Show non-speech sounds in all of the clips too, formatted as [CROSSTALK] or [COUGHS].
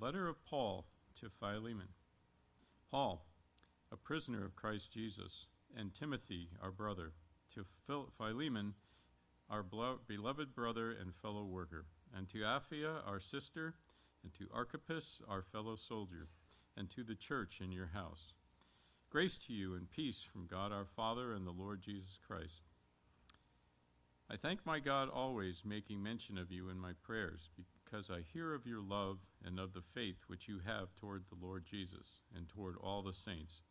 letter of Paul to Philemon. Paul, a prisoner of Christ Jesus, and Timothy, our brother, to Philemon, our beloved brother and fellow worker, and to Apphia, our sister, and to Archippus, our fellow soldier, and to the church in your house. Grace to you and peace from God our Father and the Lord Jesus Christ. I thank my God always, making mention of you in my prayers, because I hear of your love and of the faith which you have toward the Lord Jesus and toward all the saints.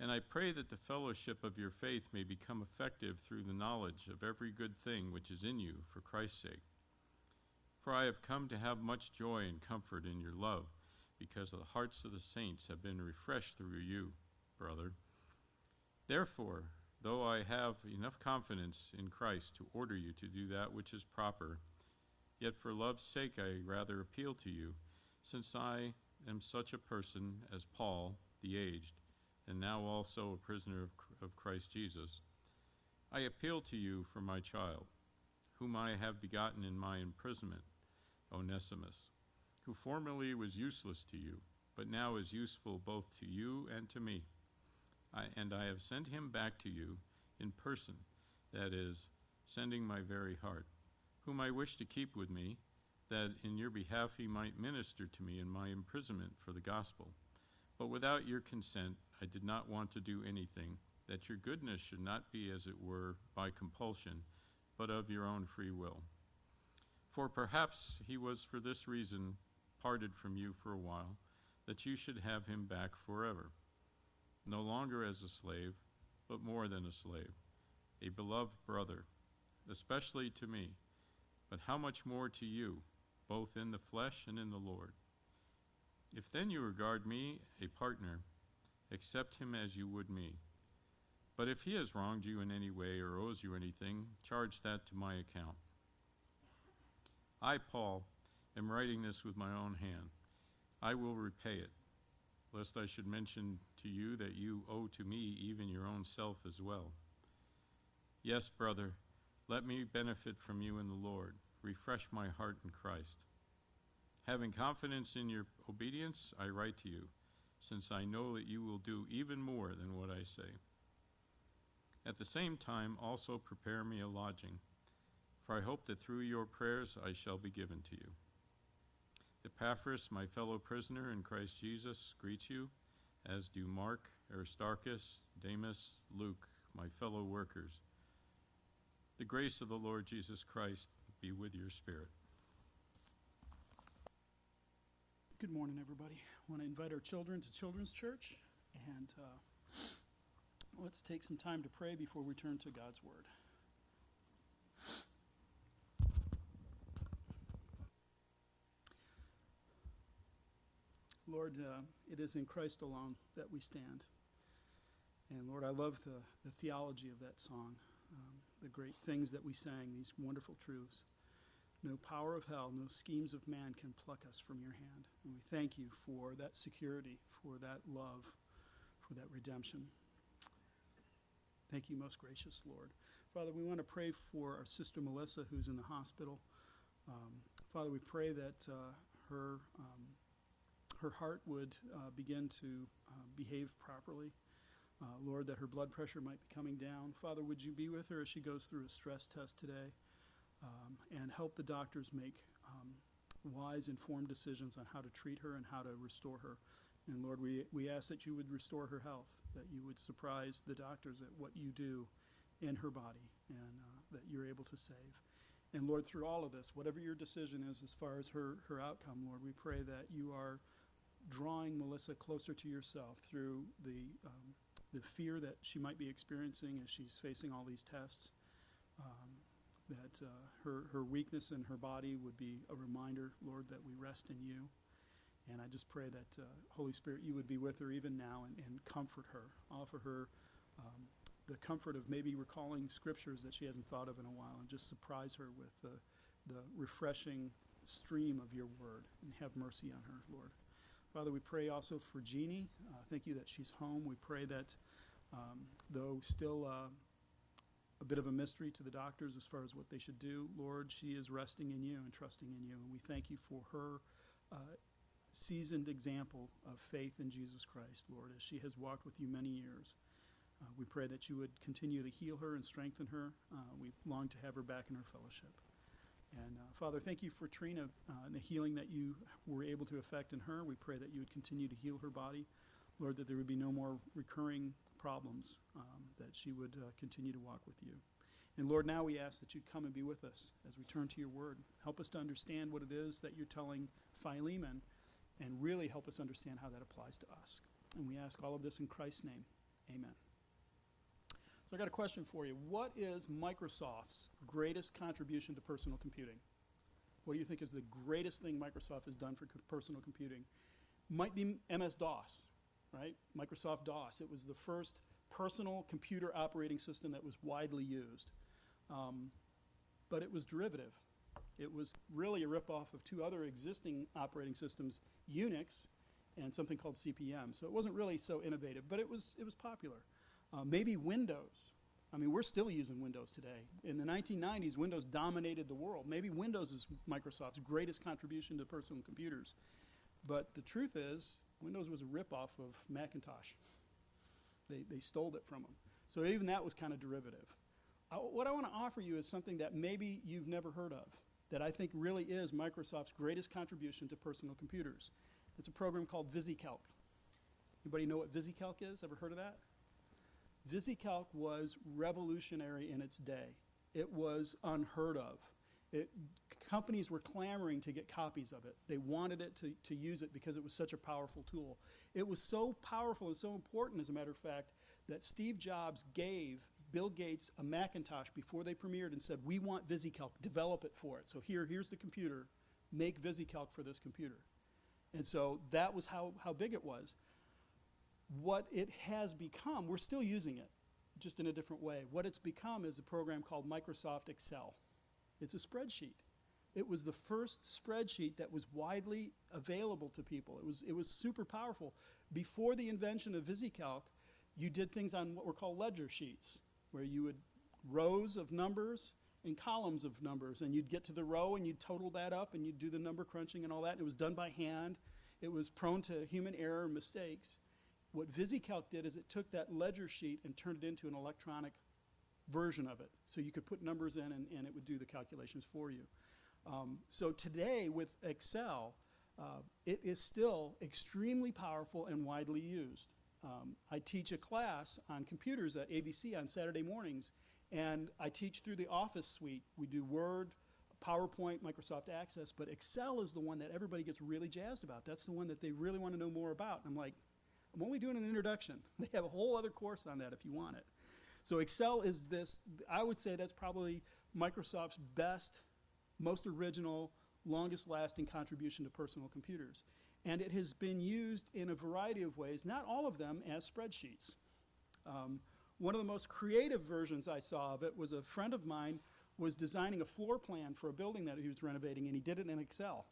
And I pray that the fellowship of your faith may become effective through the knowledge of every good thing which is in you for Christ's sake. For I have come to have much joy and comfort in your love, because the hearts of the saints have been refreshed through you, brother. Therefore, though I have enough confidence in Christ to order you to do that which is proper, Yet for love's sake I rather appeal to you, since I am such a person as Paul, the aged, and now also a prisoner of, Christ Jesus. I appeal to you for my child, whom I have begotten in my imprisonment, Onesimus, who formerly was useless to you, but now is useful both to you and to me. I, and I have sent him back to you in person, that is, sending my very heart whom I wish to keep with me, that in your behalf he might minister to me in my imprisonment for the gospel. But without your consent, I did not want to do anything, that your goodness should not be, as it were, by compulsion, but of your own free will. For perhaps he was for this reason parted from you for a while, that you should have him back forever, no longer as a slave, but more than a slave, a beloved brother, especially to me but how much more to you, both in the flesh and in the Lord? If then you regard me a partner, accept him as you would me. But if he has wronged you in any way or owes you anything, charge that to my account. I, Paul, am writing this with my own hand. I will repay it, lest I should mention to you that you owe to me even your own self as well. Yes, brother, let me benefit from you in the Lord. Refresh my heart in Christ. Having confidence in your obedience, I write to you, since I know that you will do even more than what I say. At the same time, also prepare me a lodging, for I hope that through your prayers I shall be given to you. Epaphras, my fellow prisoner in Christ Jesus, greets you, as do Mark, Aristarchus, Demas, Luke, my fellow workers. The grace of the Lord Jesus Christ be with your spirit. Good morning, everybody. I want to invite our children to Children's Church, and uh, let's take some time to pray before we turn to God's Word. Lord, uh, it is in Christ alone that we stand. And Lord, I love the, the theology of that song um, the great things that we sang, these wonderful truths. No power of hell, no schemes of man can pluck us from your hand. And we thank you for that security, for that love, for that redemption. Thank you, most gracious Lord. Father, we want to pray for our sister Melissa, who's in the hospital. Um, Father, we pray that uh, her um, her heart would uh, begin to uh, behave properly. Uh, Lord, that her blood pressure might be coming down. Father, would you be with her as she goes through a stress test today um, and help the doctors make um, wise, informed decisions on how to treat her and how to restore her. And Lord, we, we ask that you would restore her health, that you would surprise the doctors at what you do in her body, and uh, that you're able to save. And Lord, through all of this, whatever your decision is as far as her, her outcome, Lord, we pray that you are drawing Melissa closer to yourself through the um, the fear that she might be experiencing as she's facing all these tests. Um, that uh, her, her weakness in her body would be a reminder, Lord, that we rest in you. And I just pray that, uh, Holy Spirit, you would be with her even now and, and comfort her, offer her um, the comfort of maybe recalling scriptures that she hasn't thought of in a while, and just surprise her with the, the refreshing stream of your word, and have mercy on her, Lord. Father, we pray also for Jeannie. Uh, thank you that she's home. We pray that, um, though still uh, a bit of a mystery to the doctors as far as what they should do, Lord, she is resting in you and trusting in you. And we thank you for her uh, seasoned example of faith in Jesus Christ, Lord, as she has walked with you many years. Uh, we pray that you would continue to heal her and strengthen her. Uh, we long to have her back in her fellowship. And uh, Father, thank you for Trina uh, and the healing that you were able to effect in her. We pray that you would continue to heal her body. Lord, that there would be no more recurring problems, um, that she would uh, continue to walk with you. And Lord, now we ask that you'd come and be with us as we turn to your word. Help us to understand what it is that you're telling Philemon and really help us understand how that applies to us. And we ask all of this in Christ's name. Amen. So I got a question for you. What is Microsoft's greatest contribution to personal computing? What do you think is the greatest thing Microsoft has done for co- personal computing? Might be MS DOS, right? Microsoft DOS. It was the first personal computer operating system that was widely used. Um, but it was derivative. It was really a ripoff of two other existing operating systems, Unix and something called CP/M. So it wasn't really so innovative, but it was, it was popular. Uh, maybe Windows. I mean, we're still using Windows today. In the 1990s, Windows dominated the world. Maybe Windows is Microsoft's greatest contribution to personal computers. But the truth is, Windows was a ripoff of Macintosh. They, they stole it from them. So even that was kind of derivative. I, what I want to offer you is something that maybe you've never heard of, that I think really is Microsoft's greatest contribution to personal computers. It's a program called VisiCalc. Anybody know what VisiCalc is? Ever heard of that? VisiCalc was revolutionary in its day. It was unheard of. It, companies were clamoring to get copies of it. They wanted it to, to use it because it was such a powerful tool. It was so powerful and so important, as a matter of fact, that Steve Jobs gave Bill Gates a Macintosh before they premiered and said, We want VisiCalc, develop it for it. So here, here's the computer, make VisiCalc for this computer. And so that was how, how big it was. What it has become, we're still using it, just in a different way. What it's become is a program called Microsoft Excel. It's a spreadsheet. It was the first spreadsheet that was widely available to people. It was, it was super powerful. Before the invention of VisiCalc, you did things on what were called ledger sheets, where you would rows of numbers and columns of numbers, and you'd get to the row and you'd total that up and you'd do the number crunching and all that. And it was done by hand. It was prone to human error and mistakes. What VisiCalc did is it took that ledger sheet and turned it into an electronic version of it. So you could put numbers in and, and it would do the calculations for you. Um, so today with Excel, uh, it is still extremely powerful and widely used. Um, I teach a class on computers at ABC on Saturday mornings, and I teach through the Office suite. We do Word, PowerPoint, Microsoft Access, but Excel is the one that everybody gets really jazzed about. That's the one that they really want to know more about. And I'm like, I'm only doing an introduction. [LAUGHS] They have a whole other course on that if you want it. So Excel is this, I would say that's probably Microsoft's best, most original, longest lasting contribution to personal computers. And it has been used in a variety of ways, not all of them as spreadsheets. Um, one of the most creative versions I saw of it was a friend of mine was designing a floor plan for a building that he was renovating, and he did it in Excel.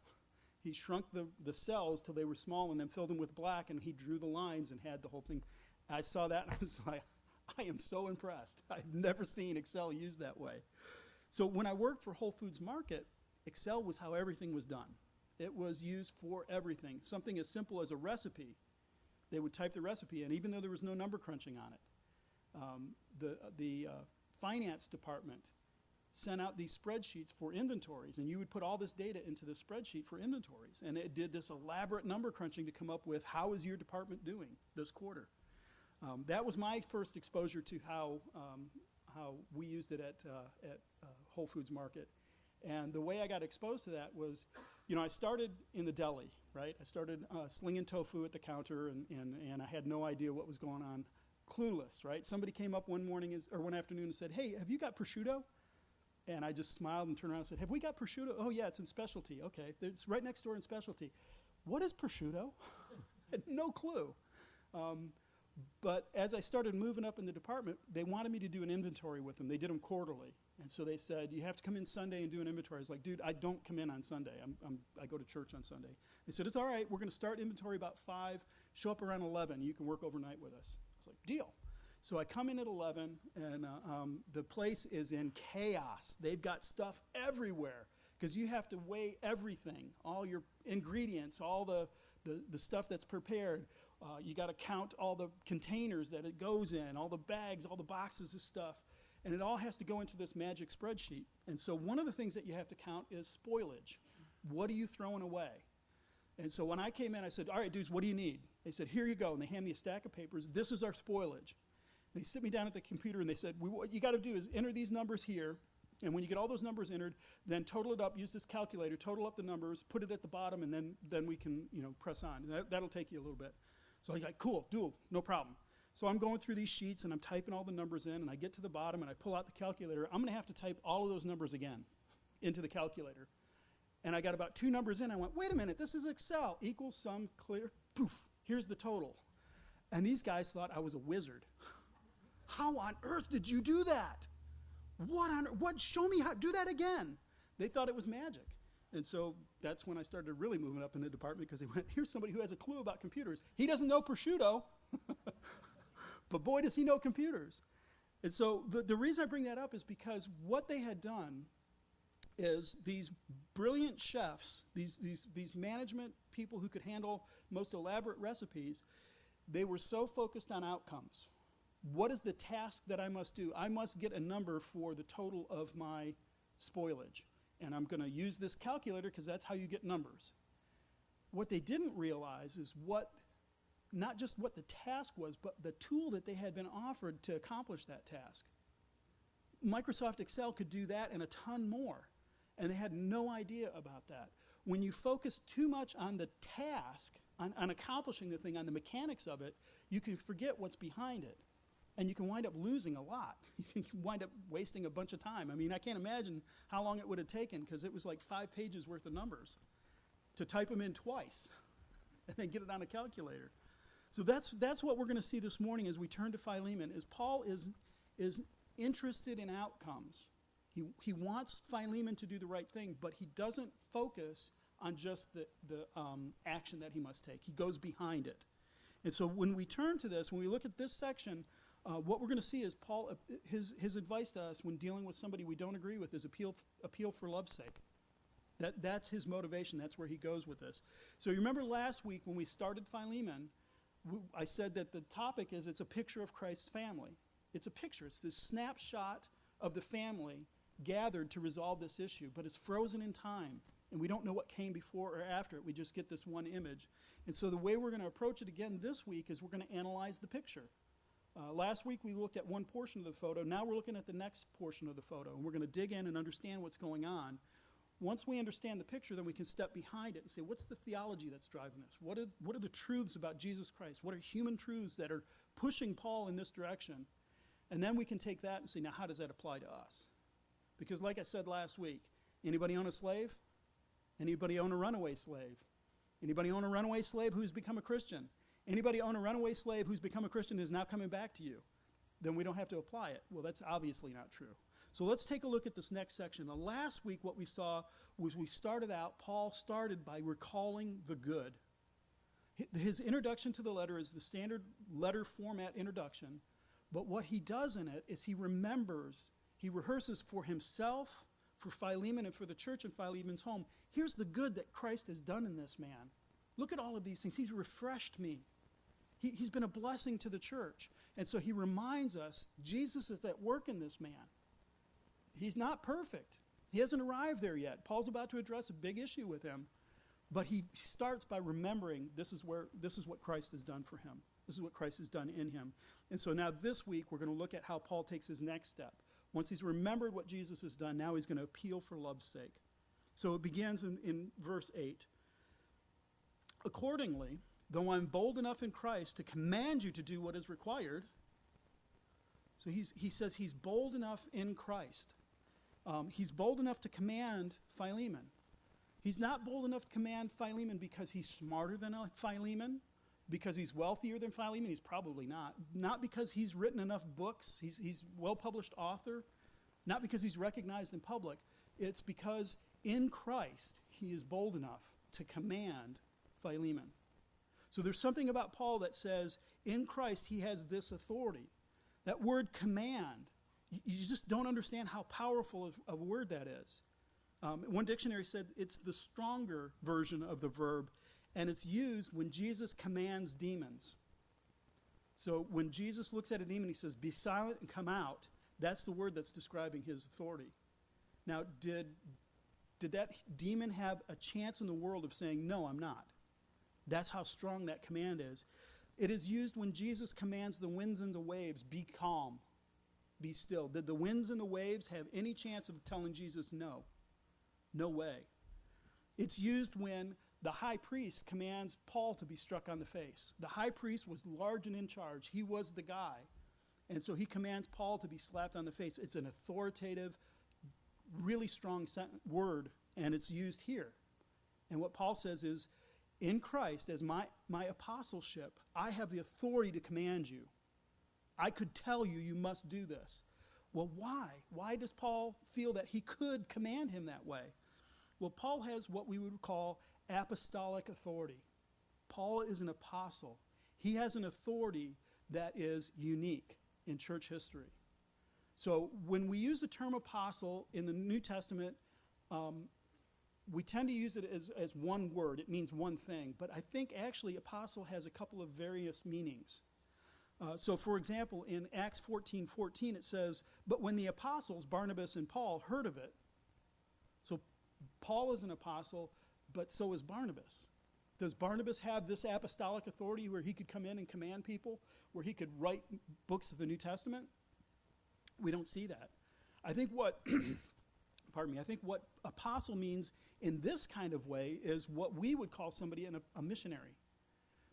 He shrunk the, the cells till they were small and then filled them with black, and he drew the lines and had the whole thing. I saw that and [LAUGHS] I was like, I am so impressed. [LAUGHS] I've never seen Excel used that way. So when I worked for Whole Foods Market, Excel was how everything was done. It was used for everything. Something as simple as a recipe, they would type the recipe in, even though there was no number crunching on it. Um, the the uh, finance department sent out these spreadsheets for inventories, and you would put all this data into the spreadsheet for inventories. And it did this elaborate number crunching to come up with how is your department doing this quarter. Um, that was my first exposure to how, um, how we used it at, uh, at uh, Whole Foods Market. And the way I got exposed to that was, you know, I started in the deli, right? I started uh, slinging tofu at the counter, and, and, and I had no idea what was going on. Clueless, right? Somebody came up one morning is, or one afternoon and said, Hey, have you got prosciutto? And I just smiled and turned around and said, Have we got prosciutto? Oh, yeah, it's in specialty. Okay, it's right next door in specialty. What is prosciutto? [LAUGHS] I had no clue. Um, but as I started moving up in the department, they wanted me to do an inventory with them. They did them quarterly. And so they said, You have to come in Sunday and do an inventory. I was like, Dude, I don't come in on Sunday. I'm, I'm, i go to church on Sunday. They said, It's all right. We're going to start inventory about 5, show up around 11. You can work overnight with us. I was like, Deal. So I come in at 11, and uh, um, the place is in chaos. They've got stuff everywhere because you have to weigh everything, all your ingredients, all the, the, the stuff that's prepared. Uh, you got to count all the containers that it goes in, all the bags, all the boxes of stuff. And it all has to go into this magic spreadsheet. And so one of the things that you have to count is spoilage. What are you throwing away? And so when I came in, I said, All right, dudes, what do you need? They said, Here you go. And they hand me a stack of papers. This is our spoilage. They sit me down at the computer and they said, What you got to do is enter these numbers here. And when you get all those numbers entered, then total it up, use this calculator, total up the numbers, put it at the bottom, and then, then we can you know, press on. That, that'll take you a little bit. So I got, cool, do, no problem. So I'm going through these sheets and I'm typing all the numbers in, and I get to the bottom and I pull out the calculator. I'm going to have to type all of those numbers again into the calculator. And I got about two numbers in. I went, wait a minute, this is Excel. Equal, sum, clear, poof, here's the total. And these guys thought I was a wizard. [LAUGHS] How on earth did you do that? What on earth? what? Show me how. Do that again. They thought it was magic. And so that's when I started really moving up in the department because they went, here's somebody who has a clue about computers. He doesn't know prosciutto, [LAUGHS] but boy, does he know computers. And so the, the reason I bring that up is because what they had done is these brilliant chefs, these, these, these management people who could handle most elaborate recipes, they were so focused on outcomes. What is the task that I must do? I must get a number for the total of my spoilage. And I'm going to use this calculator because that's how you get numbers. What they didn't realize is what, not just what the task was, but the tool that they had been offered to accomplish that task. Microsoft Excel could do that and a ton more. And they had no idea about that. When you focus too much on the task, on, on accomplishing the thing, on the mechanics of it, you can forget what's behind it and you can wind up losing a lot. [LAUGHS] You can wind up wasting a bunch of time. I mean, I can't imagine how long it would have taken because it was like five pages worth of numbers to type them in twice [LAUGHS] and then get it on a calculator. So that's, that's what we're going to see this morning as we turn to Philemon, is Paul is, is interested in outcomes. He, he wants Philemon to do the right thing, but he doesn't focus on just the, the um, action that he must take. He goes behind it. And so when we turn to this, when we look at this section, uh, what we're going to see is Paul, uh, his, his advice to us when dealing with somebody we don't agree with is appeal, appeal for love's sake. That, that's his motivation. That's where he goes with this. So you remember last week when we started Philemon, I said that the topic is it's a picture of Christ's family. It's a picture. It's this snapshot of the family gathered to resolve this issue, but it's frozen in time. And we don't know what came before or after it. We just get this one image. And so the way we're going to approach it again this week is we're going to analyze the picture. Uh, last week we looked at one portion of the photo. Now we're looking at the next portion of the photo, and we're going to dig in and understand what's going on. Once we understand the picture, then we can step behind it and say, what's the theology that's driving this? What are, what are the truths about Jesus Christ? What are human truths that are pushing Paul in this direction? And then we can take that and say, now how does that apply to us? Because, like I said last week, anybody own a slave? Anybody own a runaway slave? Anybody own a runaway slave who's become a Christian? Anybody own a runaway slave who's become a Christian is now coming back to you? Then we don't have to apply it. Well, that's obviously not true. So let's take a look at this next section. The last week, what we saw was we started out, Paul started by recalling the good. His introduction to the letter is the standard letter format introduction, but what he does in it is he remembers, he rehearses for himself, for Philemon, and for the church in Philemon's home. Here's the good that Christ has done in this man. Look at all of these things. He's refreshed me. He, he's been a blessing to the church. And so he reminds us Jesus is at work in this man. He's not perfect, he hasn't arrived there yet. Paul's about to address a big issue with him. But he starts by remembering this is where this is what Christ has done for him. This is what Christ has done in him. And so now this week we're going to look at how Paul takes his next step. Once he's remembered what Jesus has done, now he's going to appeal for love's sake. So it begins in, in verse 8. Accordingly, though I'm bold enough in Christ to command you to do what is required. So he's, he says he's bold enough in Christ. Um, he's bold enough to command Philemon. He's not bold enough to command Philemon because he's smarter than Philemon, because he's wealthier than Philemon. He's probably not. Not because he's written enough books, he's, he's well published author, not because he's recognized in public. It's because in Christ he is bold enough to command Philemon. So there's something about Paul that says in Christ he has this authority. That word command, you just don't understand how powerful of a word that is. Um, one dictionary said it's the stronger version of the verb, and it's used when Jesus commands demons. So when Jesus looks at a demon, he says, Be silent and come out. That's the word that's describing his authority. Now, did, did that demon have a chance in the world of saying, No, I'm not? That's how strong that command is. It is used when Jesus commands the winds and the waves, Be calm, be still. Did the winds and the waves have any chance of telling Jesus no? No way. It's used when the high priest commands Paul to be struck on the face. The high priest was large and in charge, he was the guy. And so he commands Paul to be slapped on the face. It's an authoritative, really strong word, and it's used here. And what Paul says is, in Christ, as my, my apostleship, I have the authority to command you. I could tell you, you must do this. Well, why? Why does Paul feel that he could command him that way? Well, Paul has what we would call apostolic authority. Paul is an apostle. He has an authority that is unique in church history. So when we use the term apostle in the New Testament, um, we tend to use it as, as one word. It means one thing. But I think actually apostle has a couple of various meanings. Uh, so, for example, in Acts 14 14, it says, But when the apostles, Barnabas and Paul, heard of it, so Paul is an apostle, but so is Barnabas. Does Barnabas have this apostolic authority where he could come in and command people, where he could write books of the New Testament? We don't see that. I think what, [CLEARS THROAT] pardon me, I think what apostle means in this kind of way is what we would call somebody an, a missionary.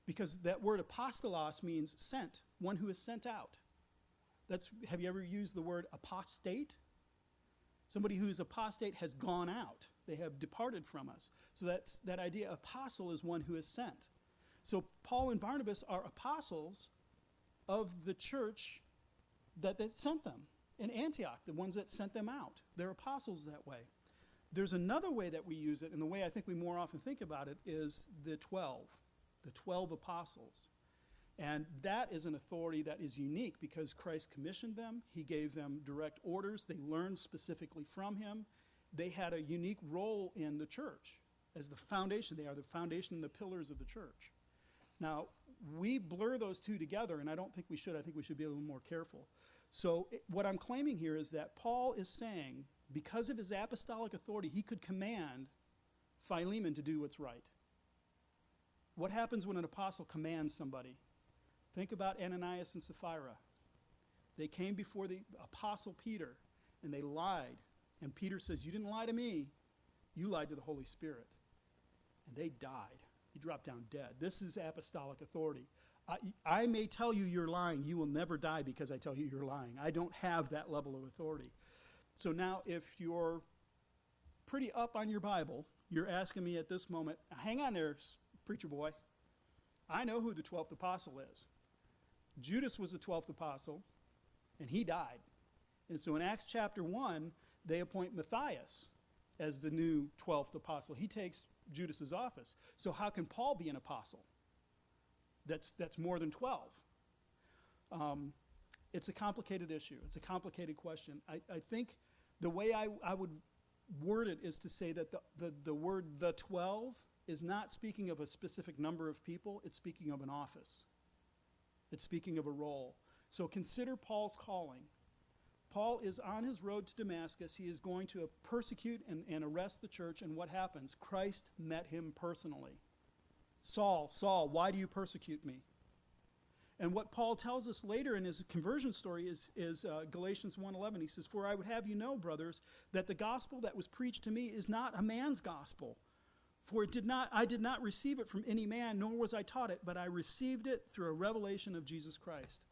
Because that word apostolos means sent, one who is sent out. That's, have you ever used the word apostate? Somebody who is apostate has gone out. They have departed from us. So that's that idea. Apostle is one who is sent. So Paul and Barnabas are apostles of the church that, that sent them in Antioch, the ones that sent them out. They're apostles that way. There's another way that we use it, and the way I think we more often think about it is the 12, the 12 apostles. And that is an authority that is unique because Christ commissioned them. He gave them direct orders. They learned specifically from him they had a unique role in the church as the foundation. They are the foundation and the pillars of the church. Now, we blur those two together, and I don't think we should. I think we should be a little more careful. So, what I'm claiming here is that Paul is saying, because of his apostolic authority, he could command Philemon to do what's right. What happens when an apostle commands somebody? Think about Ananias and Sapphira. They came before the apostle Peter and they lied and Peter says, You didn't lie to me, you lied to the Holy Spirit. And they died. He dropped down dead. This is apostolic authority. I, I, may tell you you're lying. You will never die because I tell you you're lying. I don't have that level of authority. So now, if you're pretty up on your Bible, you're asking me at this moment, hang on there, preacher boy. I know who the 12th apostle is. Judas was the 12th apostle, and he died. And so in Acts chapter 1, they appoint Matthias as the new 12th apostle. He takes Judas's office. So how can Paul be an apostle? That's, that's more than 12. Um, it's a complicated issue. It's a complicated question. I, I think the way I, I would word it is to say that the, the, the word the 12 is not speaking of a specific number of people, it's speaking of an office. It's speaking of a role. So consider Paul's calling. Paul is on his road to Damascus. He is going to persecute and, and arrest the church. And what happens? Christ met him personally. Saul, Saul, why do you persecute me? And what Paul tells us later in his conversion story is, is uh, Galatians 1.11. He says, For I would have you know, brothers, that the gospel that was preached to me is not a man's gospel. For it did not, I did not receive it from any man, nor was I taught it, but I received it through a revelation of Jesus Christ.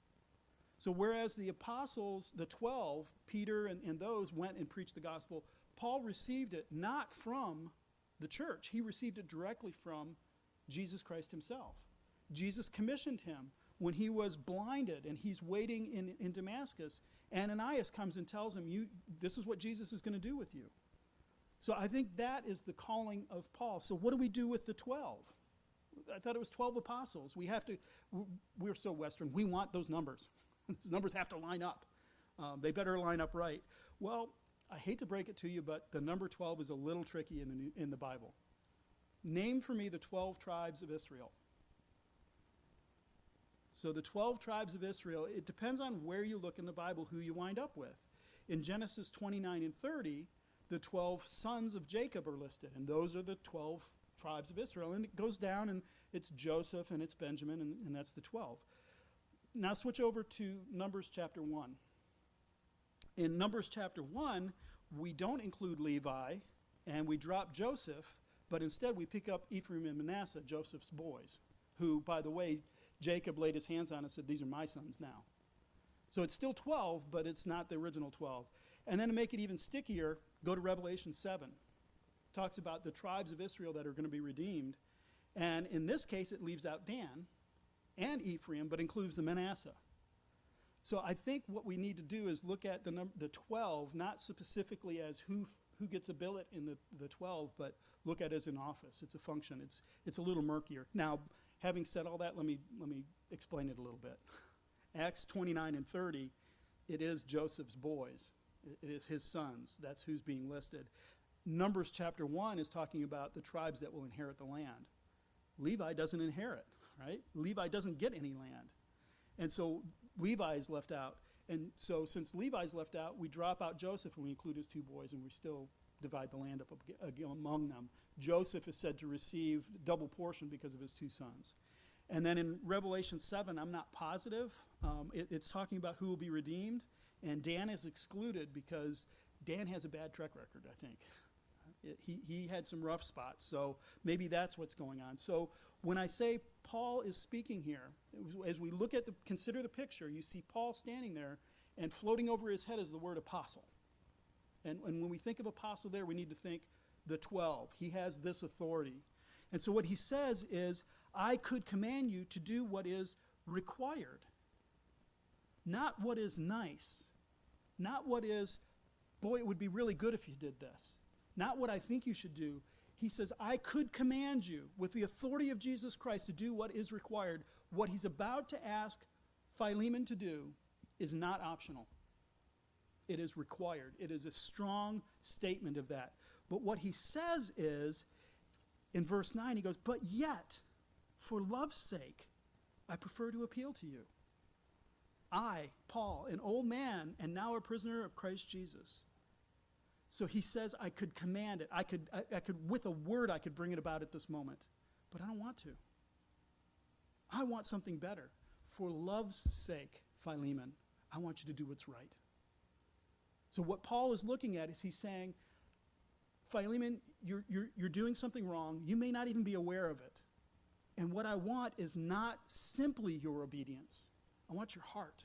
So, whereas the apostles, the 12, Peter and, and those went and preached the gospel, Paul received it not from the church, he received it directly from Jesus Christ himself. Jesus commissioned him when he was blinded and he's waiting in, in Damascus. Ananias comes and tells him, you, This is what Jesus is going to do with you. So I think that is the calling of Paul. So, what do we do with the 12? I thought it was 12 apostles. We have to, we're so Western, we want those numbers. [LAUGHS] Those numbers have to line up. Um, they better line up right. Well, I hate to break it to you, but the number 12 is a little tricky in the, in the Bible. Name for me the 12 tribes of Israel. So, the 12 tribes of Israel, it depends on where you look in the Bible who you wind up with. In Genesis 29 and 30, the 12 sons of Jacob are listed, and those are the 12 tribes of Israel. And it goes down, and it's Joseph and it's Benjamin, and, and that's the 12. Now, switch over to Numbers chapter 1. In Numbers chapter 1, we don't include Levi, and we drop Joseph, but instead we pick up Ephraim and Manasseh, Joseph's boys, who, by the way, Jacob laid his hands on and said, These are my sons now. So it's still 12, but it's not the original 12. And then to make it even stickier, go to Revelation 7. Talks about the tribes of Israel that are going to be redeemed. And in this case, it leaves out Dan and Ephraim, but includes the Manasseh. So I think what we need to do is look at the number, the 12, not specifically as who, who gets a billet in the, the 12, but look at it as an office. It's a function. It's, it's a little murkier. Now, having said all that, let me, let me explain it a little bit. [LAUGHS] Acts 29 and 30, it is Joseph's boys. It is his sons. That's who's being listed. Numbers chapter 1 is talking about the tribes that will inherit the land. Levi doesn't inherit, right? Levi doesn't get any land. And so Levi is left out. And so since Levi's left out, we drop out Joseph and we include his two boys and we still divide the land up among them. Joseph is said to receive double portion because of his two sons. And then in Revelation 7, I'm not positive. Um, it, it's talking about who will be redeemed. And Dan is excluded because Dan has a bad track record, I think. He, he had some rough spots, so maybe that's what's going on. So when I say Paul is speaking here, as we look at the, consider the picture, you see Paul standing there, and floating over his head is the word apostle. And, and when we think of apostle there, we need to think the 12. He has this authority. And so what he says is, I could command you to do what is required, not what is nice, not what is, boy, it would be really good if you did this, not what I think you should do. He says, I could command you with the authority of Jesus Christ to do what is required. What he's about to ask Philemon to do is not optional. It is required. It is a strong statement of that. But what he says is, in verse 9, he goes, But yet, for love's sake, I prefer to appeal to you. I, Paul, an old man and now a prisoner of Christ Jesus. So he says, I could command it. I could, I, I could, with a word, I could bring it about at this moment. But I don't want to. I want something better. For love's sake, Philemon, I want you to do what's right. So what Paul is looking at is he's saying, Philemon, you're, you're, you're doing something wrong. You may not even be aware of it. And what I want is not simply your obedience, I want your heart.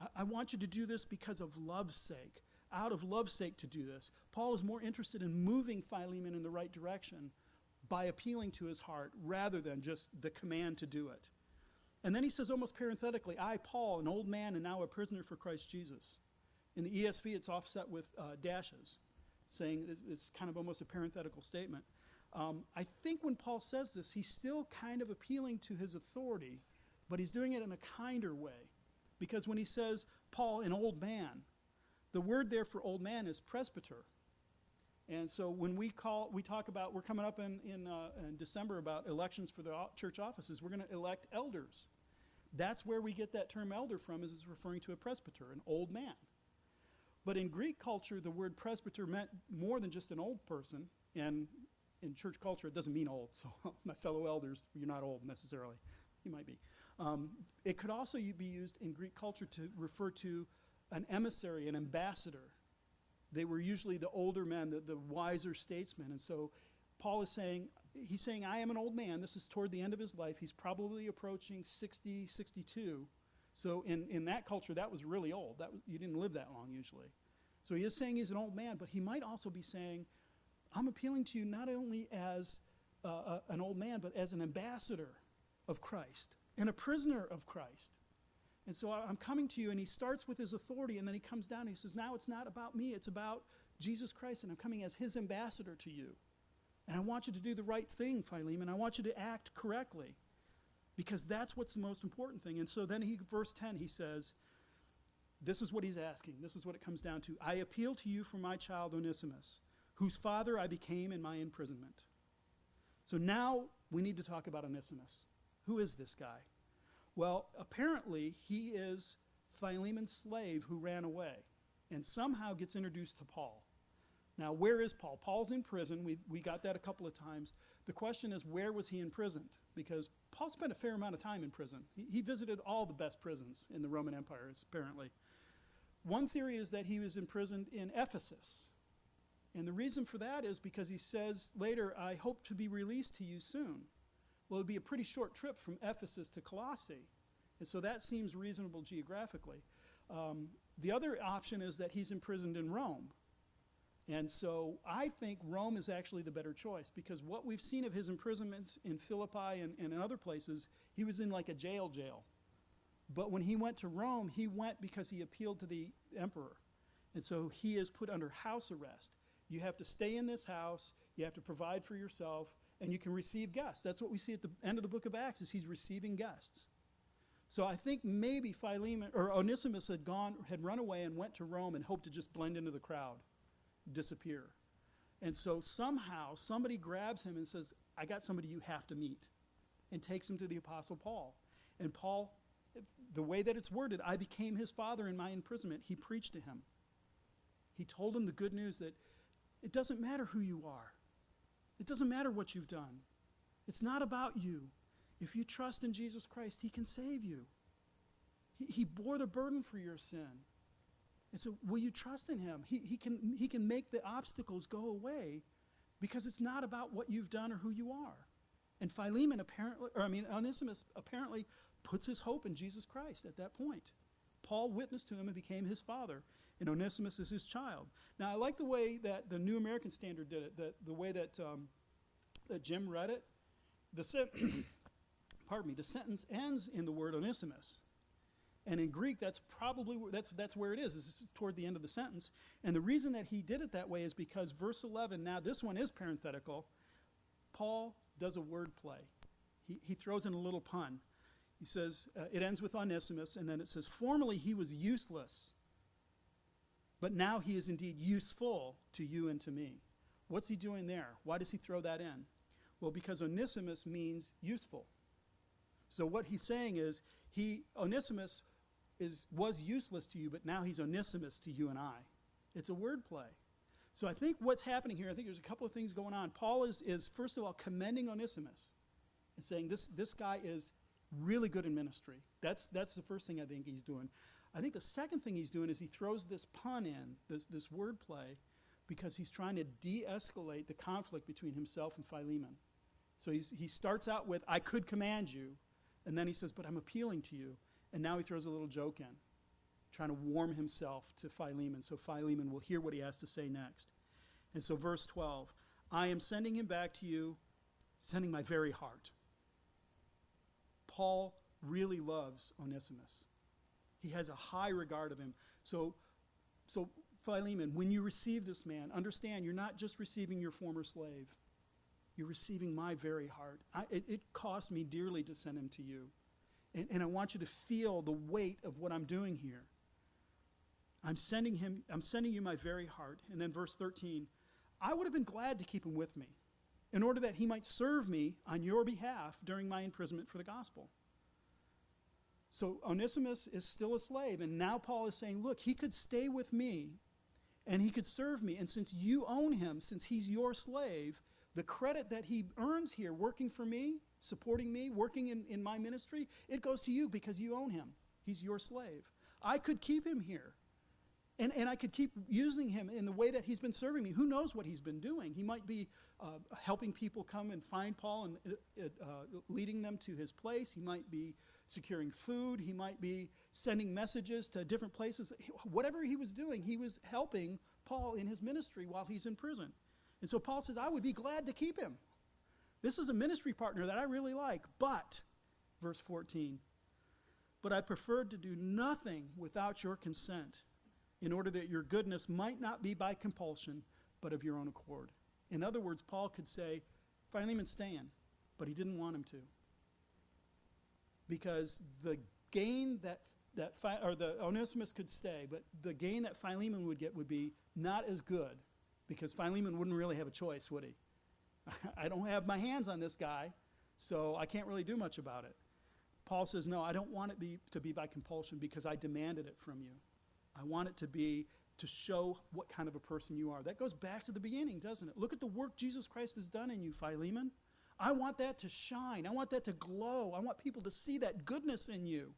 I, I want you to do this because of love's sake, out of love's sake to do this. Paul is more interested in moving Philemon in the right direction by appealing to his heart rather than just the command to do it. And then he says, almost parenthetically, I, Paul, an old man and now a prisoner for Christ Jesus. In the ESV, it's offset with uh, dashes, saying it's kind of almost a parenthetical statement. Um, I think when Paul says this, he's still kind of appealing to his authority, but he's doing it in a kinder way. Because when he says, Paul, an old man, the word there for old man is presbyter. And so when we call, we talk about, we're coming up in, in, uh, in December about elections for the church offices. We're going to elect elders. That's where we get that term elder from, is it's referring to a presbyter, an old man. But in Greek culture, the word presbyter meant more than just an old person. And in church culture, it doesn't mean old. [LAUGHS] So, my fellow elders, you're not old necessarily. You might be. Um, it could also be used in Greek culture to refer to an emissary, an ambassador. They were usually the older men, the, the wiser statesmen. And so, Paul is saying, he's saying, I am an old man. This is toward the end of his life. He's probably approaching 60, 62. So, in, in that culture, that was really old. That was, you didn't live that long usually. So, he is saying he's an old man, but he might also be saying, I'm appealing to you not only as uh, a, an old man, but as an ambassador of Christ and a prisoner of Christ. And so I'm coming to you, and he starts with his authority, and then he comes down and he says, Now it's not about me, it's about Jesus Christ, and I'm coming as his ambassador to you. And I want you to do the right thing, Philemon. I want you to act correctly because that's what's the most important thing. And so then he, verse 10, he says, This is what he's asking. This is what it comes down to. I appeal to you for my child Onesimus whose father I became in my imprisonment. So now we need to talk about Onesimus. Who is this guy? Well, apparently he is Philemon's slave who ran away and somehow gets introduced to Paul. Now, where is Paul? Paul's in prison. We, we got that a couple of times. The question is, where was he imprisoned? Because Paul spent a fair amount of time in prison. He, he visited all the best prisons in the Roman Empire, apparently. One theory is that he was imprisoned in Ephesus. And the reason for that is because he says later, I hope to be released to you soon. Well, it'd be a pretty short trip from Ephesus to Colossae. And so that seems reasonable geographically. Um, the other option is that he's imprisoned in Rome. And so I think Rome is actually the better choice because what we've seen of his imprisonments in Philippi and, and in other places, he was in like a jail jail. But when he went to Rome, he went because he appealed to the emperor. And so he is put under house arrest. You have to stay in this house, you have to provide for yourself, and you can receive guests. That's what we see at the end of the book of Acts is he's receiving guests. So I think maybe Philemon or Onesimus had gone had run away and went to Rome and hoped to just blend into the crowd, disappear. And so somehow somebody grabs him and says, "I got somebody you have to meet." And takes him to the apostle Paul. And Paul the way that it's worded, I became his father in my imprisonment. He preached to him. He told him the good news that it doesn't matter who you are. It doesn't matter what you've done. It's not about you. If you trust in Jesus Christ, He can save you. He, he bore the burden for your sin. And so, will you trust in Him? He, he, can, he can make the obstacles go away because it's not about what you've done or who you are. And Philemon apparently, or I mean, Onesimus apparently puts his hope in Jesus Christ at that point. Paul witnessed to him and became his father, and Onesimus is his child. Now, I like the way that the New American Standard did it, that the way that, um, that Jim read it. The se- [COUGHS] pardon me, the sentence ends in the word Onesimus. And in Greek, that's probably that's that's where it is. It's toward the end of the sentence. And the reason that he did it that way is because verse 11. Now this one is parenthetical. Paul does a word play. He he throws in a little pun. He says uh, it ends with Onesimus, and then it says, "Formerly he was useless, but now he is indeed useful to you and to me." What's he doing there? Why does he throw that in? Well, because Onesimus means useful. So what he's saying is he Onesimus is was useless to you, but now he's Onesimus to you and I. It's a word play. So I think what's happening here, I think there's a couple of things going on. Paul is, is first of all commending Onesimus and saying this, this guy is really good in ministry. That's, that's the first thing I think he's doing. I think the second thing he's doing is he throws this pun in, this, this word play, because he's trying to de escalate the conflict between himself and Philemon. So he's, he starts out with, I could command you, and then he says, But I'm appealing to you. And now he throws a little joke in, trying to warm himself to Philemon. So Philemon will hear what he has to say next. And so, verse 12 I am sending him back to you, sending my very heart. Paul really loves Onesimus. He has a high regard of him. So, so Philemon, when you receive this man, understand you're not just receiving your former slave. You're receiving my very heart. I, it, it, cost me dearly to send him to you. And, and I want you to feel the weight of what I'm doing here. I'm sending him, I'm sending you my very heart. And then verse 13, I would have been glad to keep him with me in order that he might serve me on your behalf during my imprisonment for the gospel. So Onesimus is still a slave, and now Paul is saying, Look, he could stay with me and he could serve me. And since you own him, since he's your slave, the credit that he earns here working for me, supporting me, working in, in my ministry, it goes to you because you own him. He's your slave. I could keep him here. And, and I could keep using him in the way that he's been serving me. Who knows what he's been doing? He might be uh, helping people come and find Paul and uh, uh, leading them to his place. He might be securing food. He might be sending messages to different places. Whatever he was doing, he was helping Paul in his ministry while he's in prison. And so Paul says, I would be glad to keep him. This is a ministry partner that I really like. But, verse 14, but I preferred to do nothing without your consent, in order that your goodness might not be by compulsion, but of your own accord. In other words, Paul could say, Philemon, stand, but he didn't want him to. Because the gain that that or the Onesimus could stay, but the gain that Philemon would get would be not as good because Philemon wouldn't really have a choice, would he? [LAUGHS] I don't have my hands on this guy, so I can't really do much about it. Paul says, No, I don't want it be, to be by compulsion because I demanded it from you. I want it to be to show what kind of a person you are. That goes back to the beginning, doesn't it? Look at the work Jesus Christ has done in you, Philemon. I want that to shine. I want that to glow. I want people to see that goodness in you.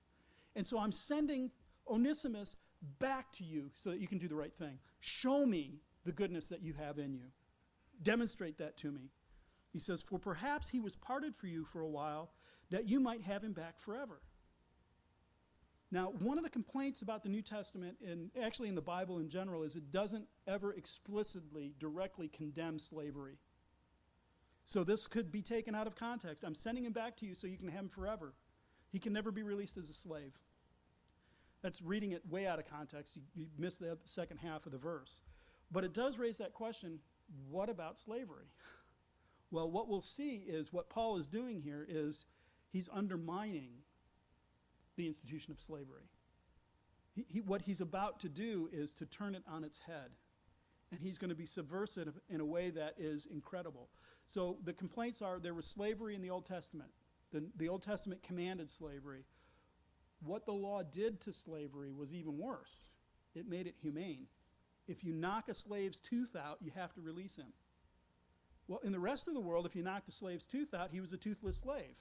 And so I'm sending Onesimus back to you so that you can do the right thing. Show me the goodness that you have in you. Demonstrate that to me. He says, For perhaps he was parted for you for a while, that you might have him back forever. Now, one of the complaints about the New Testament, and actually in the Bible in general, is it doesn't ever explicitly, directly condemn slavery. So this could be taken out of context. I'm sending him back to you so you can have him forever. He can never be released as a slave. That's reading it way out of context. You, you miss the second half of the verse. But it does raise that question what about slavery? [LAUGHS] Well, what we'll see is what Paul is doing here is he's undermining the institution of slavery. He, he, what he's about to do is to turn it on its head. And he's going to be subversive in a way that is incredible. So the complaints are there was slavery in the Old Testament. The, the Old Testament commanded slavery. What the law did to slavery was even worse. It made it humane. If you knock a slave's tooth out, you have to release him. Well, in the rest of the world, if you knocked a slave's tooth out, he was a toothless slave.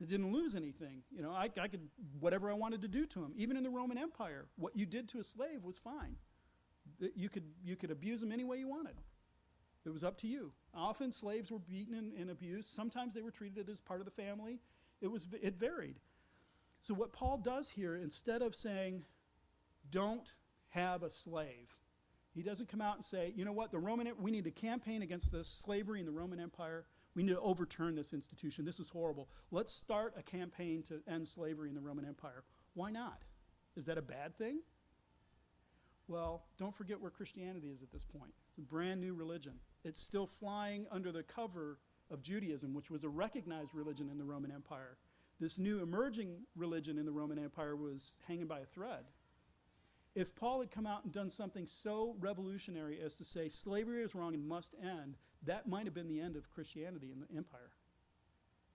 It didn't lose anything. You know, I, I could, whatever I wanted to do to him. Even in the Roman Empire, what you did to a slave was fine. You could, you could abuse them any way you wanted. It was up to you. Often slaves were beaten and, and abused. Sometimes they were treated as part of the family. It, was, it varied. So, what Paul does here, instead of saying, don't have a slave, he doesn't come out and say, you know what, the Roman, we need to campaign against the slavery in the Roman Empire. We need to overturn this institution. This is horrible. Let's start a campaign to end slavery in the Roman Empire. Why not? Is that a bad thing? Well, don't forget where Christianity is at this point. It's a brand new religion. It's still flying under the cover of Judaism, which was a recognized religion in the Roman Empire. This new emerging religion in the Roman Empire was hanging by a thread. If Paul had come out and done something so revolutionary as to say slavery is wrong and must end, that might have been the end of Christianity in the empire.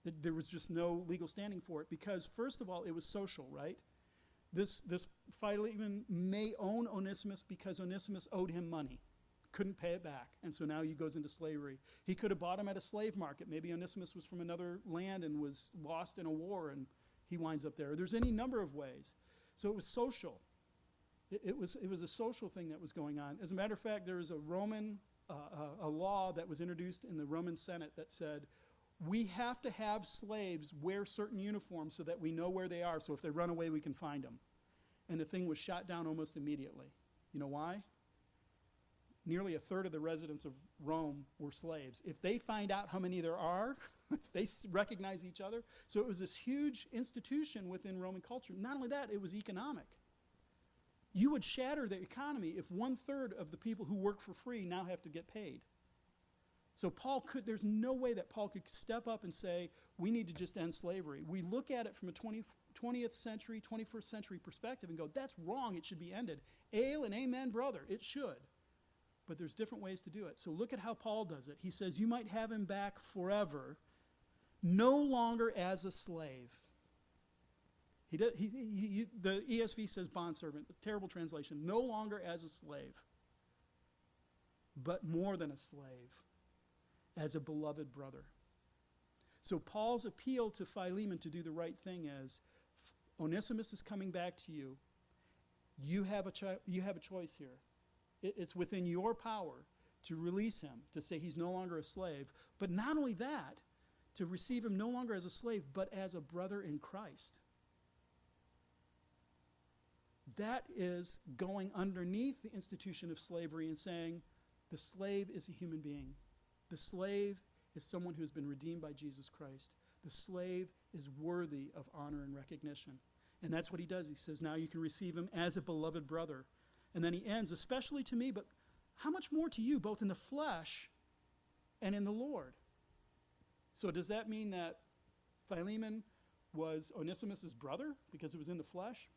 There was just no legal standing for it because, first of all, it was social, right? This, this Philemon may own Onesimus because Onesimus owed him money, couldn't pay it back, and so now he goes into slavery. He could have bought him at a slave market. Maybe Onesimus was from another land and was lost in a war, and he winds up there. There's any number of ways. So it was social. It, it was, it was a social thing that was going on. As a matter of fact, there was a Roman uh, a, a law that was introduced in the Roman Senate that said we have to have slaves wear certain uniforms so that we know where they are, so if they run away, we can find them. And the thing was shot down almost immediately. You know why? Nearly a third of the residents of Rome were slaves. If they find out how many there are, [LAUGHS] they recognize each other, so it was this huge institution within Roman culture. Not only that, it was economic. You would shatter the economy if one third of the people who work for free now have to get paid. So Paul could, there's no way that Paul could step up and say, we need to just end slavery. We look at it from a 20, 20th century, 21st century perspective and go, that's wrong, it should be ended. Ale and amen, brother, it should. But there's different ways to do it. So look at how Paul does it. He says, you might have him back forever, no longer as a slave. He, did, he, he, he the ESV says bondservant, terrible translation, no longer as a slave, but more than a slave as a beloved brother. So Paul's appeal to Philemon to do the right thing is Onesimus is coming back to you. You have a, cho- you have a choice here. It, it's within your power to release him, to say he's no longer a slave. But not only that, to receive him no longer as a slave, but as a brother in Christ. That is going underneath the institution of slavery and saying the slave is a human being. The slave is someone who has been redeemed by Jesus Christ. The slave is worthy of honor and recognition. And that's what he does. He says, Now you can receive him as a beloved brother. And then he ends, especially to me, but how much more to you, both in the flesh and in the Lord? So does that mean that Philemon was Onesimus' brother because it was in the flesh?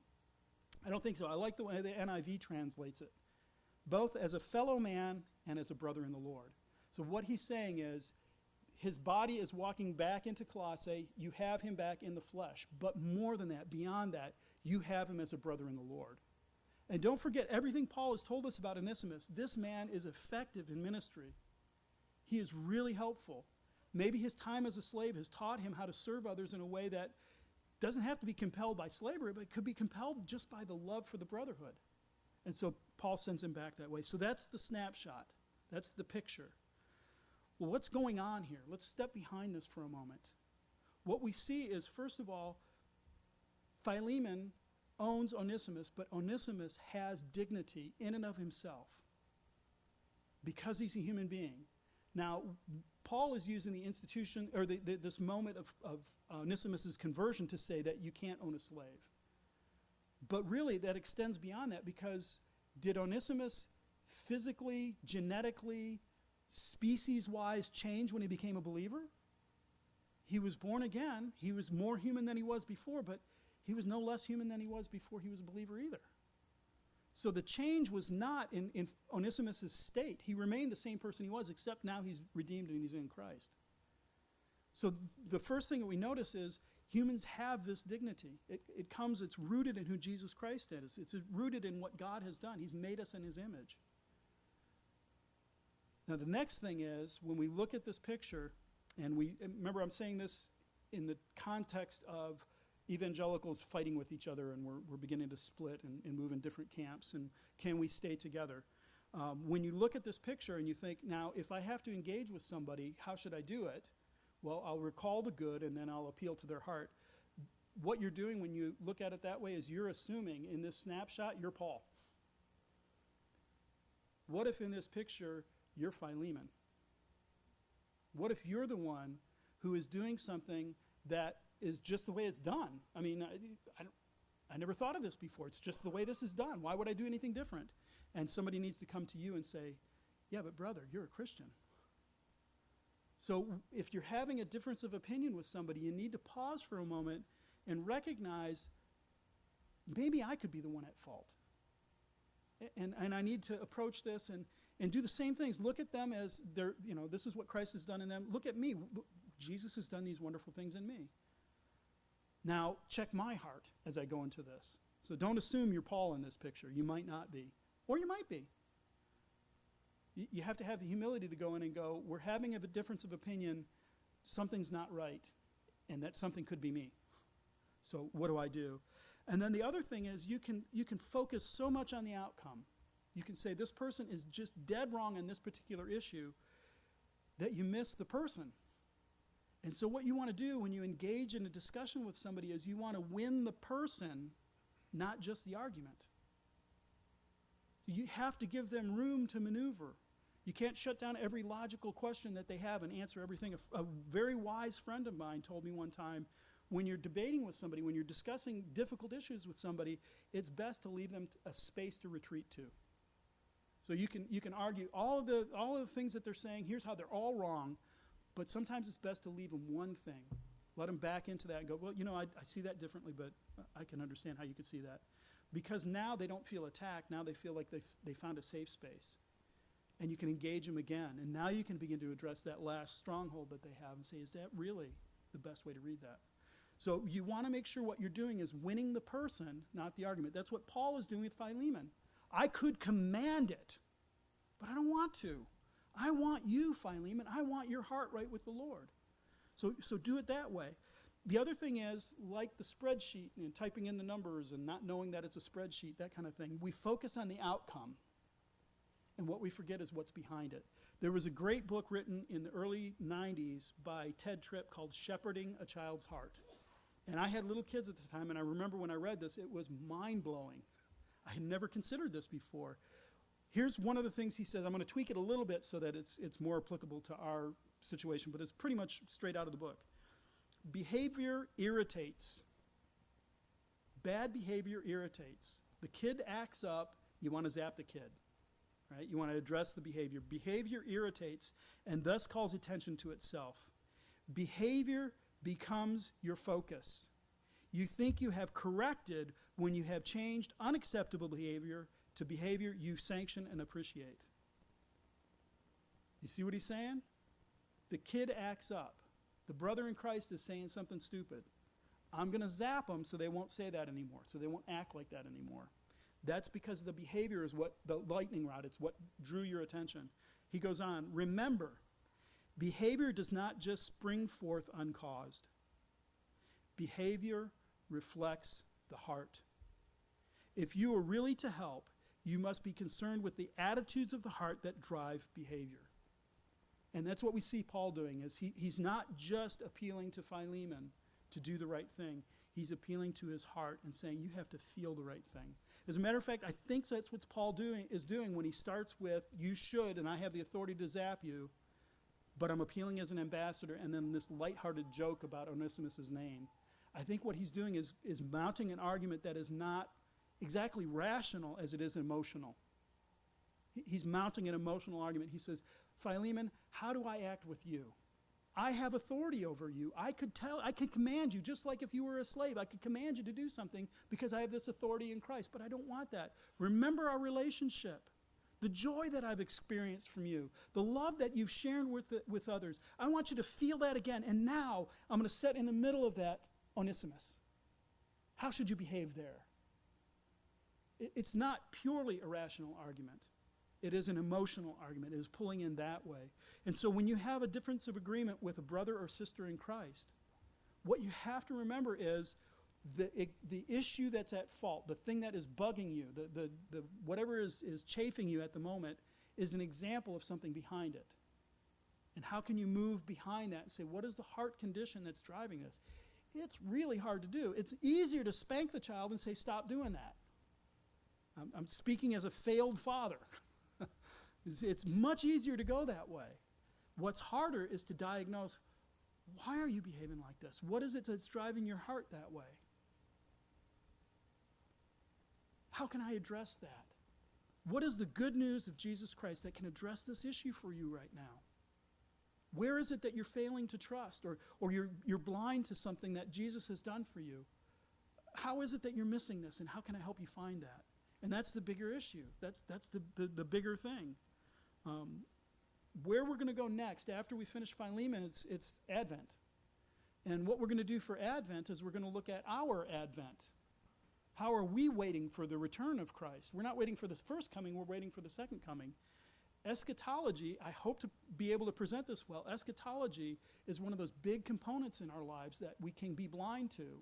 I don't think so. I like the way the NIV translates it both as a fellow man and as a brother in the Lord. So what he's saying is his body is walking back into Colossae. You have him back in the flesh. But more than that, beyond that, you have him as a brother in the Lord. And don't forget everything Paul has told us about Onesimus. This man is effective in ministry. He is really helpful. Maybe his time as a slave has taught him how to serve others in a way that doesn't have to be compelled by slavery, but could be compelled just by the love for the brotherhood. And so Paul sends him back that way. So that's the snapshot. That's the picture. Well, what's going on here? Let's step behind this for a moment. What we see is, first of all, Philemon owns Onesimus, but Onesimus has dignity in and of himself because he's a human being. Now, Paul is using the institution, or the, the, this moment of, of conversion to say that you can't own a slave. But really, that extends beyond that because did Onesimus physically, genetically, species wise change when he became a believer? He was born again. He was more human than he was before, but he was no less human than he was before he was a believer either. So the change was not in, in Onesimus' state. He remained the same person he was, except now he's redeemed and he's in Christ. So th- the first thing that we notice is humans have this dignity. It, it comes, it's rooted in who Jesus Christ is, it's rooted in what God has done. He's made us in his image. Now, the next thing is when we look at this picture, and we remember I'm saying this in the context of evangelicals fighting with each other and we're, we're beginning to split and, and move in different camps and can we stay together? Um, when you look at this picture and you think now if i have to engage with somebody how should i do it? Well i'll recall the good and then i'll appeal to their heart. What you're doing when you look at it that way is you're assuming in this snapshot you're paul. What if in this picture you're philemon what if you're the one who is doing something that is just the way it's done. I mean, I, I, I never thought of this before. It's just the way this is done. Why would I do anything different? And somebody needs to come to you and say, Yeah, but brother, you're a Christian. So if you're having a difference of opinion with somebody, you need to pause for a moment and recognize maybe I could be the one at fault. And, and I need to approach this and, and do the same things. Look at them as they're, you know, this is what Christ has done in them. Look at me. Jesus has done these wonderful things in me. Now, check my heart as I go into this. So don't assume you're Paul in this picture. You might not be, or you might be. You have to have the humility to go in and go, we're having a difference of opinion, something's not right, and that something could be me. So what do I do? And then the other thing is you can you can focus so much on the outcome. You can say this person is just dead wrong on this particular issue that you miss the person. And so, what you want to do when you engage in a discussion with somebody is you want to win the person, not just the argument. You have to give them room to maneuver. You can't shut down every logical question that they have and answer everything. A, a, very wise friend of mine told me one time when you're debating with somebody, when you're discussing difficult issues with somebody, it's best to leave them a space to retreat to. So you can, you can argue all of, the, all of the things that they're saying, here's how they're all wrong, but sometimes it's best to leave them one thing. Let them back into that and go, well, you know, I, I see that differently, but I can understand how you could see that. Because now they don't feel attacked. Now they feel like they, they found a safe space. And you can engage them again. And now you can begin to address that last stronghold that they have and say, is that really the best way to read that? So you want to make sure what you're doing is winning the person, not the argument. That's what Paul is doing with Philemon. I could command it, but I don't want to. I want you, Philemon. I want your heart right with the Lord. So, so do it that way. The other thing is, like the spreadsheet and typing in the numbers and not knowing that it's a spreadsheet, that kind of thing, we focus on the outcome. And what we forget is what's behind it. There was a great book written in the early 90s by Ted Tripp called Shepherding a Child's Heart. And I had little kids at the time, and I remember when I read this, it was mind blowing. I had never considered this before. Here's one of the things he says. I'm going to tweak it a little bit so that it's, it's more applicable to our situation, but it's pretty much straight out of the book. Behavior irritates. Bad behavior irritates. The kid acts up, you want to zap the kid. Right? You want to address the behavior. Behavior irritates and thus calls attention to itself. Behavior becomes your focus. You think you have corrected when you have changed unacceptable behavior to behavior you sanction and appreciate. You see what he's saying? The kid acts up. The brother in Christ is saying something stupid. I'm going to zap them so they won't say that anymore, so they won't act like that anymore. That's because the behavior is what the lightning rod, it's what drew your attention. He goes on, remember, behavior does not just spring forth uncaused. Behavior reflects the heart. If you are really to help, you must be concerned with the attitudes of the heart that drive behavior. And that's what we see Paul doing is he, he's not just appealing to Philemon to do the right thing. He's appealing to his heart and saying you have to feel the right thing. As a matter of fact, I think that's what Paul doing is doing when he starts with you should and I have the authority to zap you, but I'm appealing as an ambassador and then this lighthearted joke about Onesimus's name. I think what he's doing is is mounting an argument that is not exactly rational as it is emotional. He's mounting an emotional argument. He says, Philemon, how do I act with you? I have authority over you. I could tell, I could command you, just like if you were a slave. I could command you to do something because I have this authority in Christ, but I don't want that. Remember our relationship, the joy that I've experienced from you, the love that you've shared with, with others. I want you to feel that again. And now I'm going to set in the middle of that Onesimus. How should you behave there? It's not purely a rational argument. It is an emotional argument. It is pulling in that way. And so when you have a difference of agreement with a brother or sister in Christ, what you have to remember is the, the issue that's at fault, the thing that is bugging you, the, the, the, whatever is, is chafing you at the moment, is an example of something behind it. And how can you move behind that and say, what is the heart condition that's driving this? It's really hard to do. It's easier to spank the child and say, stop doing that. I'm, I'm speaking as a failed father. [LAUGHS] it's, it's much easier to go that way. What's harder is to diagnose why are you behaving like this? What is it that's driving your heart that way? How can I address that? What is the good news of Jesus Christ that can address this issue for you right now? Where is it that you're failing to trust or, or you're, you're blind to something that Jesus has done for you? How is it that you're missing this and how can I help you find that? And that's the bigger issue. That's, that's the, the, the bigger thing. Um, where we're going to go next after we finish Philemon, it's, it's Advent. And what we're going to do for Advent is we're going to look at our Advent. How are we waiting for the return of Christ? We're not waiting for the first coming, we're waiting for the second coming. Eschatology, I hope to be able to present this well. Eschatology is one of those big components in our lives that we can be blind to,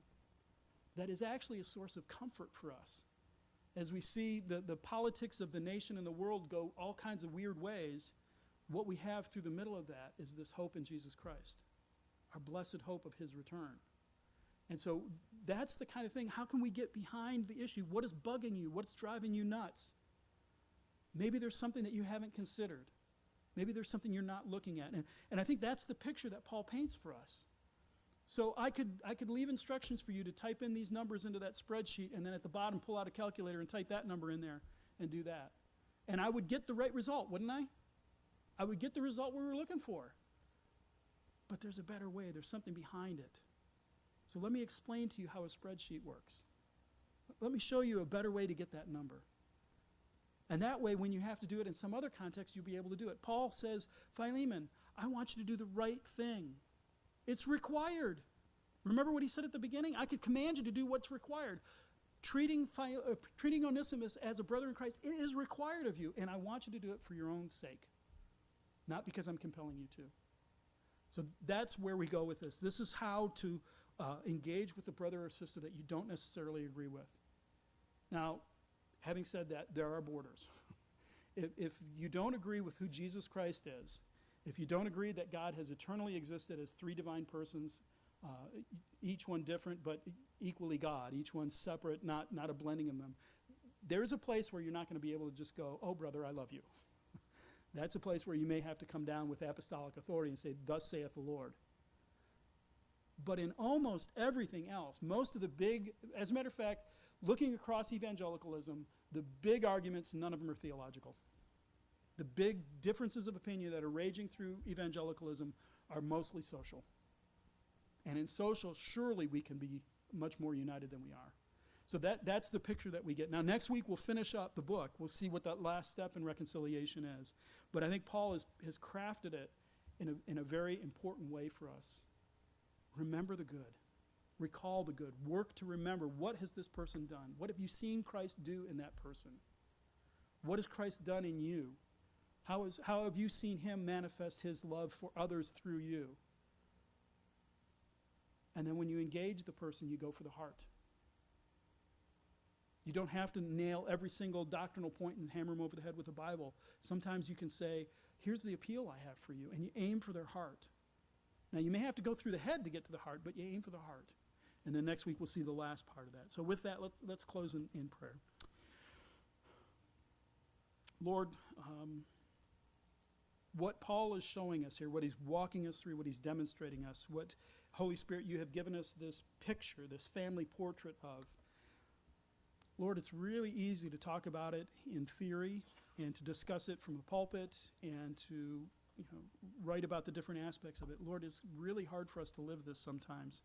that is actually a source of comfort for us as we see the, the politics of the nation and the world go all kinds of weird ways, what we have through the middle of that is this hope in Jesus Christ, our blessed hope of his return. And so that's the kind of thing. How can we get behind the issue? What is bugging you? What's driving you nuts? Maybe there's something that you haven't considered. Maybe there's something you're not looking at. And, and I think that's the picture that Paul paints for us. So I could, I could leave instructions for you to type in these numbers into that spreadsheet and then at the bottom pull out a calculator and type that number in there and do that. And I would get the right result, wouldn't I? I would get the result we were looking for. But there's a better way, there's something behind it. So let me explain to you how a spreadsheet works. Let me show you a better way to get that number. And that way, when you have to do it in some other context, you'll be able to do it. Paul says, Philemon, I want you to do the right thing. It's required. Remember what he said at the beginning? I could command you to do what's required. Treating, uh, treating Onesimus as a brother in Christ, it is required of you, and I want you to do it for your own sake, not because I'm compelling you to. So that's where we go with this. This is how to uh, engage with a brother or sister that you don't necessarily agree with. Now, having said that, there are borders. [LAUGHS] if, if you don't agree with who Jesus Christ is, if you don't agree that God has eternally existed as three divine persons, uh, each one different but equally God, each one separate, not, not a blending of them, there's a place where you're not going to be able to just go, oh, brother, I love you. [LAUGHS] That's a place where you may have to come down with apostolic authority and say, Thus saith the Lord. But in almost everything else, most of the big, as a matter of fact, looking across evangelicalism, the big arguments, none of them are theological. The big differences of opinion that are raging through evangelicalism are mostly social. And in social, surely we can be much more united than we are. So that, that's the picture that we get. Now, next week we'll finish up the book. We'll see what that last step in reconciliation is. But I think Paul has, has crafted it in a, in a very important way for us. Remember the good. Recall the good. Work to remember what has this person done? What have you seen Christ do in that person? What has Christ done in you? How, is, how have you seen him manifest his love for others through you? And then when you engage the person, you go for the heart. You don't have to nail every single doctrinal point and hammer them over the head with the Bible. Sometimes you can say, Here's the appeal I have for you, and you aim for their heart. Now, you may have to go through the head to get to the heart, but you aim for the heart. And then next week we'll see the last part of that. So, with that, let, us close in, in prayer. Lord, um, what Paul is showing us here, what he's walking us through, what he's demonstrating us, what Holy Spirit you have given us this picture, this family portrait of. Lord, it's really easy to talk about it in theory and to discuss it from the pulpit and to you know, write about the different aspects of it. Lord, it's really hard for us to live this sometimes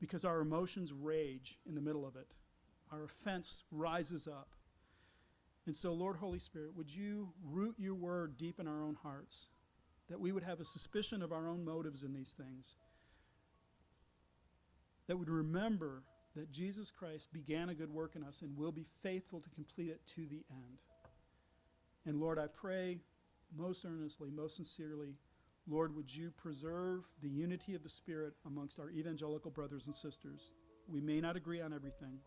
because our emotions rage in the middle of it. Our offense rises up. And so, Lord Holy Spirit, would you root your word deep in our own hearts, that we would have a suspicion of our own motives in these things, that would remember that Jesus Christ began a good work in us and will be faithful to complete it to the end. And Lord, I pray most earnestly, most sincerely, Lord, would you preserve the unity of the Spirit amongst our evangelical brothers and sisters? We may not agree on everything,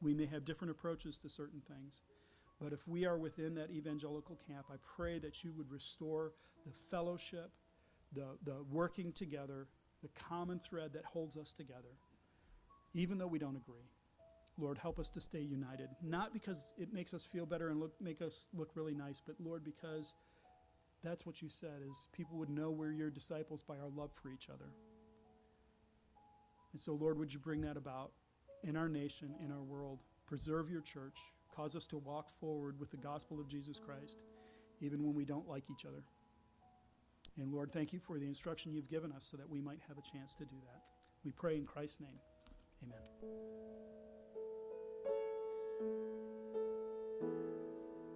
we may have different approaches to certain things. But if we are within that evangelical camp, I pray that you would restore the fellowship, the, the working together, the common thread that holds us together, even though we don't agree. Lord, help us to stay united, not because it makes us feel better and look, make us look really nice, but Lord, because that's what you said is people would know we're your disciples by our love for each other. And so, Lord, would you bring that about in our nation, in our world? Preserve your church. Cause us to walk forward with the gospel of Jesus Christ, even when we don't like each other. And Lord, thank you for the instruction you've given us so that we might have a chance to do that. We pray in Christ's name. Amen.